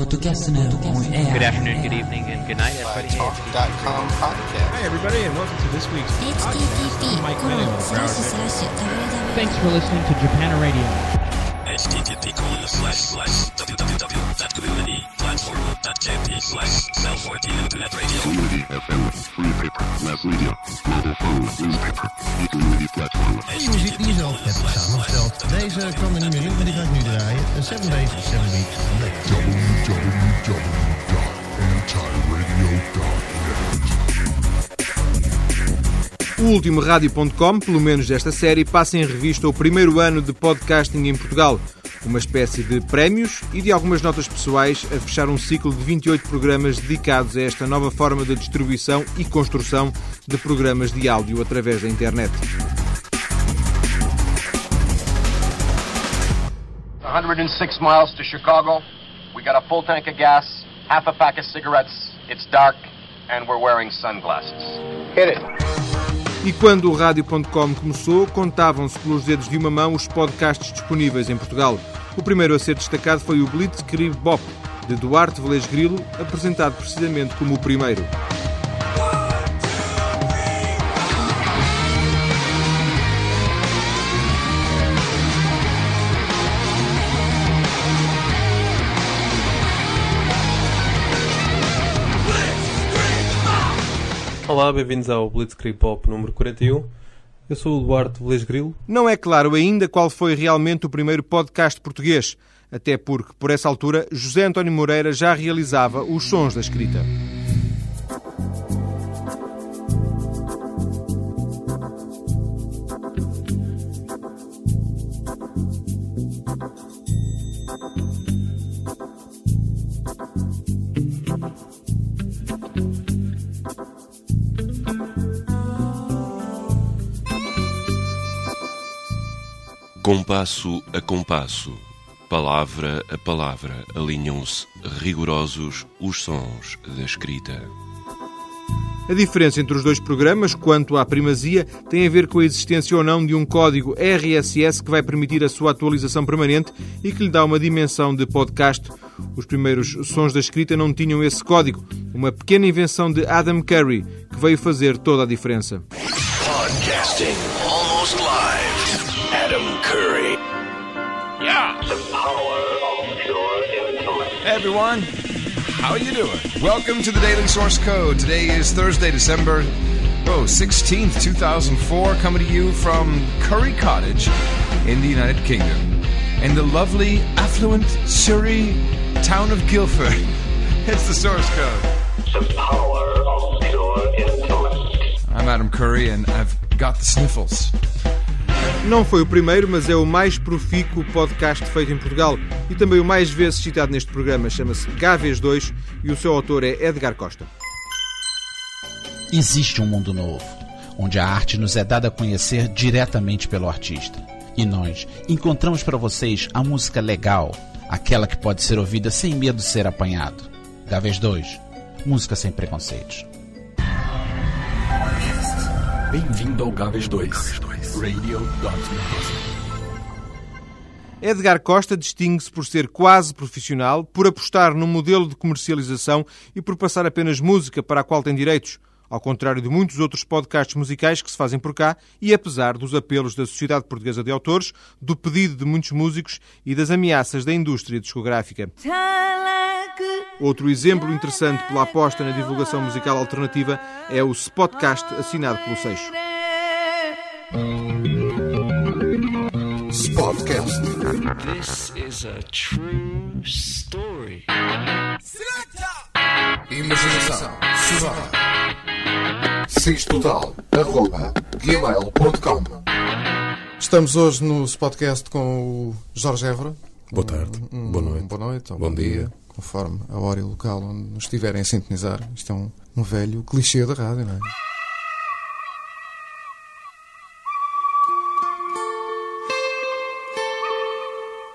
Good afternoon, good evening, and good night, everybody. Talk.com podcast. Hi, everybody, and welcome to this week's podcast. Mike Thanks for listening to Japan Radio. http colon slash slash www.community www.communityplatform.jp slash cell 14 internet radio. Community FM, free paper, mass media, mobile phone, newspaper, e-community platform. muziek die zelf samengesteld. Deze er niet meer in, maar die ga ik nu draaien. Een 7 days, 7 weeks. O último Rádio.com, pelo menos desta série, passa em revista o primeiro ano de podcasting em Portugal. Uma espécie de prémios e de algumas notas pessoais a fechar um ciclo de 28 programas dedicados a esta nova forma de distribuição e construção de programas de áudio através da internet. 106 miles to Chicago. We got a full tank of gas, half a pack of cigarettes. It's dark, and we're wearing sunglasses. Hit it. E quando o Rádio.com começou, contavam-se pelos dedos de uma mão os podcasts disponíveis em Portugal. O primeiro a ser destacado foi o Blitzkrieg Bop, de Duarte Velez Grilo, apresentado precisamente como o primeiro. Olá, bem-vindos ao Blitzkrieg Pop número 41. Eu sou o Duarte Velez Grilo. Não é claro ainda qual foi realmente o primeiro podcast português, até porque, por essa altura, José António Moreira já realizava os sons da escrita. Compasso a compasso, palavra a palavra, alinham-se rigorosos os sons da escrita. A diferença entre os dois programas, quanto à primazia, tem a ver com a existência ou não de um código RSS que vai permitir a sua atualização permanente e que lhe dá uma dimensão de podcast. Os primeiros sons da escrita não tinham esse código, uma pequena invenção de Adam Curry que veio fazer toda a diferença. Hey everyone, how are you doing? Welcome to the Daily Source Code. Today is Thursday, December oh, 16th, 2004, coming to you from Curry Cottage in the United Kingdom. In the lovely, affluent Surrey town of Guildford. It's the Source Code. The power of pure intellect. I'm Adam Curry and I've got the sniffles. Não foi o primeiro, mas é o mais profícuo podcast feito em Portugal e também o mais vezes citado neste programa. Chama-se Gaves 2 e o seu autor é Edgar Costa. Existe um mundo novo, onde a arte nos é dada a conhecer diretamente pelo artista. E nós encontramos para vocês a música legal, aquela que pode ser ouvida sem medo de ser apanhado. Gaves 2, música sem preconceitos. Bem-vindo ao Gaves 2. Edgar Costa distingue-se por ser quase profissional, por apostar num modelo de comercialização e por passar apenas música para a qual tem direitos, ao contrário de muitos outros podcasts musicais que se fazem por cá e apesar dos apelos da Sociedade Portuguesa de Autores, do pedido de muitos músicos e das ameaças da indústria discográfica. Outro exemplo interessante pela aposta na divulgação musical alternativa é o Spotcast assinado pelo Seixo. This is a true story. Imaginação. Sonora. Cis total. Arroba. Gmail.com. Estamos hoje no podcast com o Jorge Évora. Boa tarde, Um- boa noite. Boa noite ou Bom bom, dia. dia. conforme a hora e o local onde nos estiverem a sintonizar. Isto é um, um velho clichê da rádio, não é?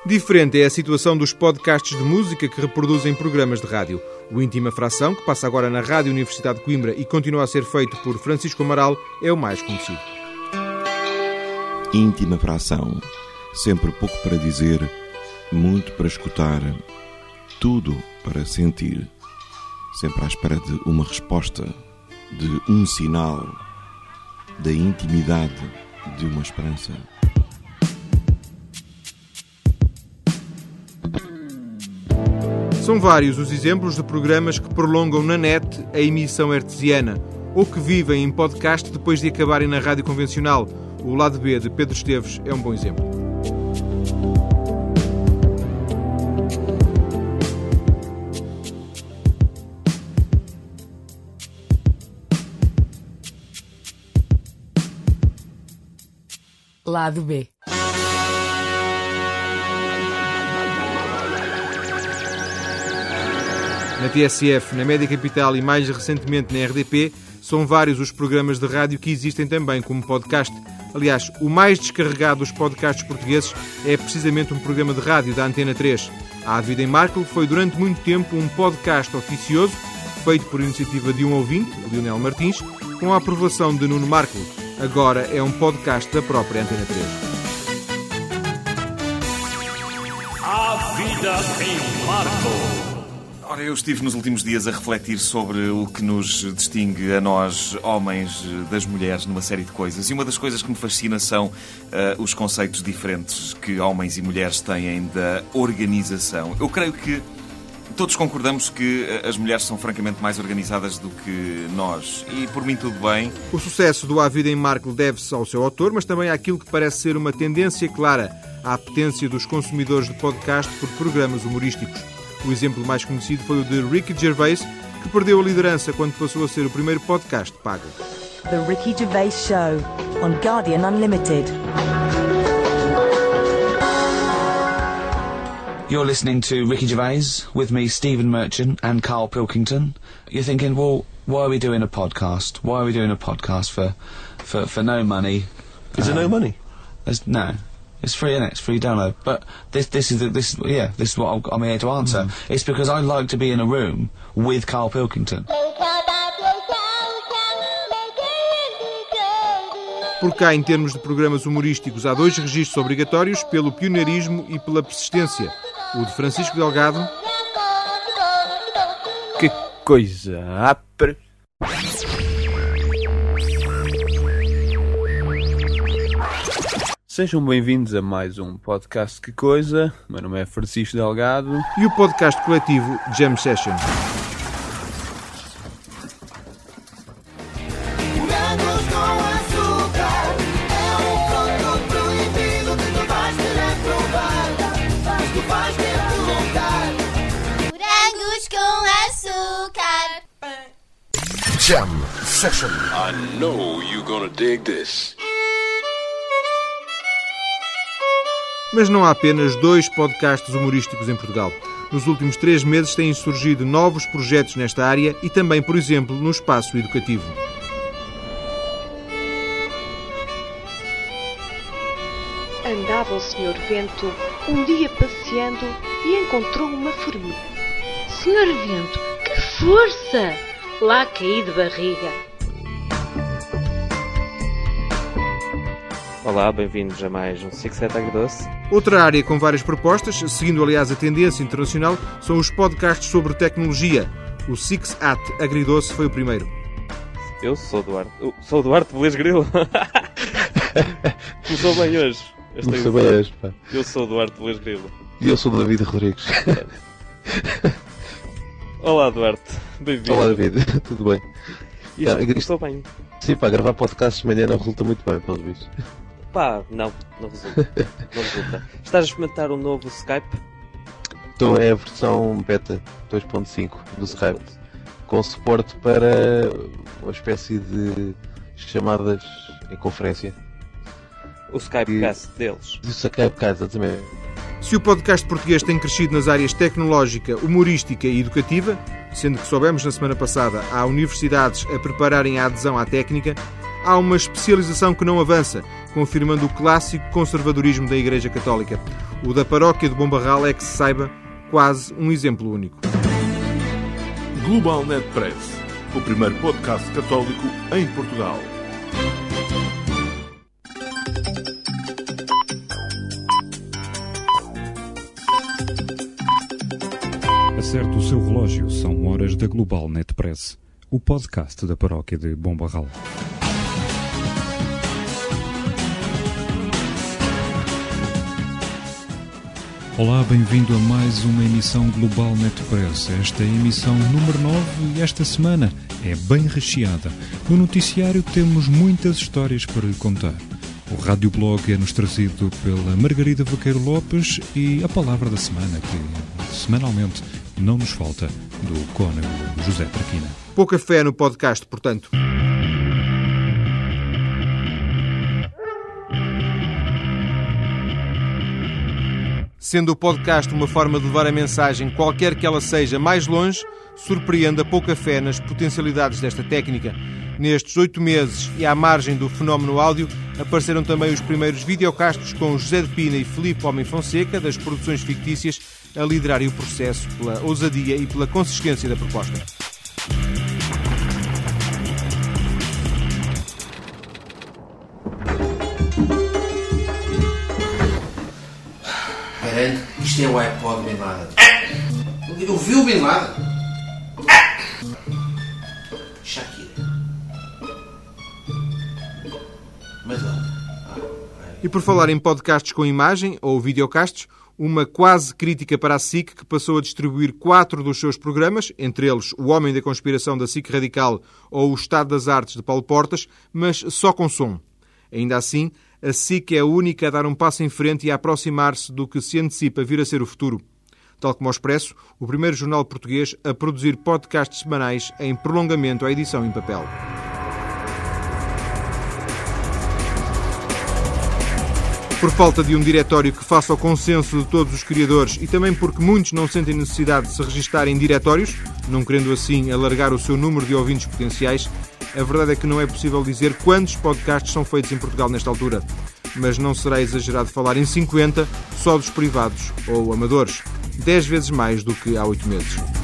Diferente é a situação dos podcasts de música que reproduzem programas de rádio. O Íntima Fração, que passa agora na Rádio Universidade de Coimbra e continua a ser feito por Francisco Amaral, é o mais conhecido. Íntima para a ação. Sempre pouco para dizer, muito para escutar. tudo para sentir, sempre à espera de uma resposta, de um sinal, da intimidade de uma esperança. São vários os exemplos de programas que prolongam na net a emissão artesiana ou que vivem em podcast depois de acabarem na rádio convencional. O lado B de Pedro Esteves é um bom exemplo. Lado B. Na TSF, na Média Capital e mais recentemente na RDP, são vários os programas de rádio que existem também como podcast. Aliás, o mais descarregado dos podcasts portugueses é precisamente um programa de rádio da Antena 3. A Vida em Marco foi durante muito tempo um podcast oficioso, feito por iniciativa de um ouvinte, Lionel Martins, com a aprovação de Nuno Marco. Agora é um podcast da própria Antena 3. A vida em Marco. Ora, eu estive nos últimos dias a refletir sobre o que nos distingue a nós, homens, das mulheres, numa série de coisas. E uma das coisas que me fascina são uh, os conceitos diferentes que homens e mulheres têm da organização. Eu creio que todos concordamos que as mulheres são francamente mais organizadas do que nós. E por mim tudo bem. O sucesso do A Vida em Marco deve-se ao seu autor, mas também àquilo que parece ser uma tendência clara à apetência dos consumidores de podcast por programas humorísticos. O exemplo mais conhecido foi o de Ricky Gervais, que perdeu a liderança quando passou a ser o primeiro podcast pago. The Ricky Gervais Show on Guardian Unlimited. You're listening to Ricky Gervais with me, Stephen Merchant, and Carl Pilkington. You're thinking, well, why are we doing a podcast? Why are we doing a podcast for, for, for no money? Is it no um, money? There's no. It's free, innit? It's free download. But this, this is the, this, yeah, this is what I'm, here to answer. It's because I like to be in a room with Carl Pilkington. Por cá, em termos de programas humorísticos, há dois registros obrigatórios pelo pioneirismo e pela persistência. O de Francisco Delgado. Que coisa apre. Sejam bem-vindos a mais um podcast Que Coisa. Meu nome é Francisco Delgado. E o podcast coletivo Jam Session. Morangos com açúcar. Jam Session. I know you're gonna dig this. Mas não há apenas dois podcasts humorísticos em Portugal. Nos últimos três meses têm surgido novos projetos nesta área e também, por exemplo, no espaço educativo. Andava o Senhor Vento um dia passeando e encontrou uma formiga. Senhor Vento, que força! Lá caí de barriga. Olá, bem-vindos a mais um Six Set Agridoce. Outra área com várias propostas, seguindo aliás a tendência internacional, são os podcasts sobre tecnologia. O Six at Agridoce foi o primeiro. Eu sou o Duarte. Eu sou o Duarte Belis Grilo. Começou bem hoje. Começou bem hoje, pá. Eu sou o Duarte Belis Grilo. E eu sou o David Rodrigues. Olá, Duarte. Bem-vindo. Olá, David. Tudo bem? Isto Ah, começou bem. Sim, pá, gravar podcasts de manhã não resulta muito bem, pelos vistos. Pá, não, não resulta. Não resulta. Estás a experimentar um novo Skype? Então é a versão beta 2.5 do Skype, com suporte para uma espécie de chamadas em conferência. O Skypecast deles. Do Skypecast, exatamente. Se o podcast português tem crescido nas áreas tecnológica, humorística e educativa, sendo que soubemos na semana passada há universidades a prepararem a adesão à técnica, há uma especialização que não avança, confirmando o clássico conservadorismo da Igreja Católica. O da paróquia de Bombarral é que se saiba quase um exemplo único. Global Net Press, o primeiro podcast católico em Portugal. certo o seu relógio, são horas da Global Net Press, o podcast da paróquia de Bombarral. Olá, bem-vindo a mais uma emissão Global Net Press. Esta é a emissão número 9 e esta semana é bem recheada. No noticiário temos muitas histórias para lhe contar. O radioblog é-nos trazido pela Margarida Vaqueiro Lopes e a palavra da semana, que semanalmente não nos falta, do cônego José Traquina. Pouca fé no podcast, portanto. Sendo o podcast uma forma de levar a mensagem, qualquer que ela seja, mais longe, surpreende a pouca fé nas potencialidades desta técnica. Nestes oito meses e à margem do fenómeno áudio, apareceram também os primeiros videocastos com José de Pina e Filipe Homem Fonseca, das produções fictícias, a liderarem o processo pela ousadia e pela consistência da proposta. Isto é o iPod Bin Laden. Eu vi o Bin Laden. Shakira. Madonna. E por falar em podcasts com imagem ou videocasts, uma quase crítica para a SIC que passou a distribuir quatro dos seus programas, entre eles O Homem da Conspiração da SIC Radical ou O Estado das Artes de Paulo Portas, mas só com som. Ainda assim, a SIC é a única a dar um passo em frente e a aproximar-se do que se antecipa vir a ser o futuro. Tal como o Expresso, o primeiro jornal português a produzir podcasts semanais em prolongamento à edição em papel. Por falta de um diretório que faça o consenso de todos os criadores e também porque muitos não sentem necessidade de se registar em diretórios, não querendo assim alargar o seu número de ouvintes potenciais, a verdade é que não é possível dizer quantos podcasts são feitos em Portugal nesta altura. Mas não será exagerado falar em 50 só dos privados ou amadores. 10 vezes mais do que há 8 meses.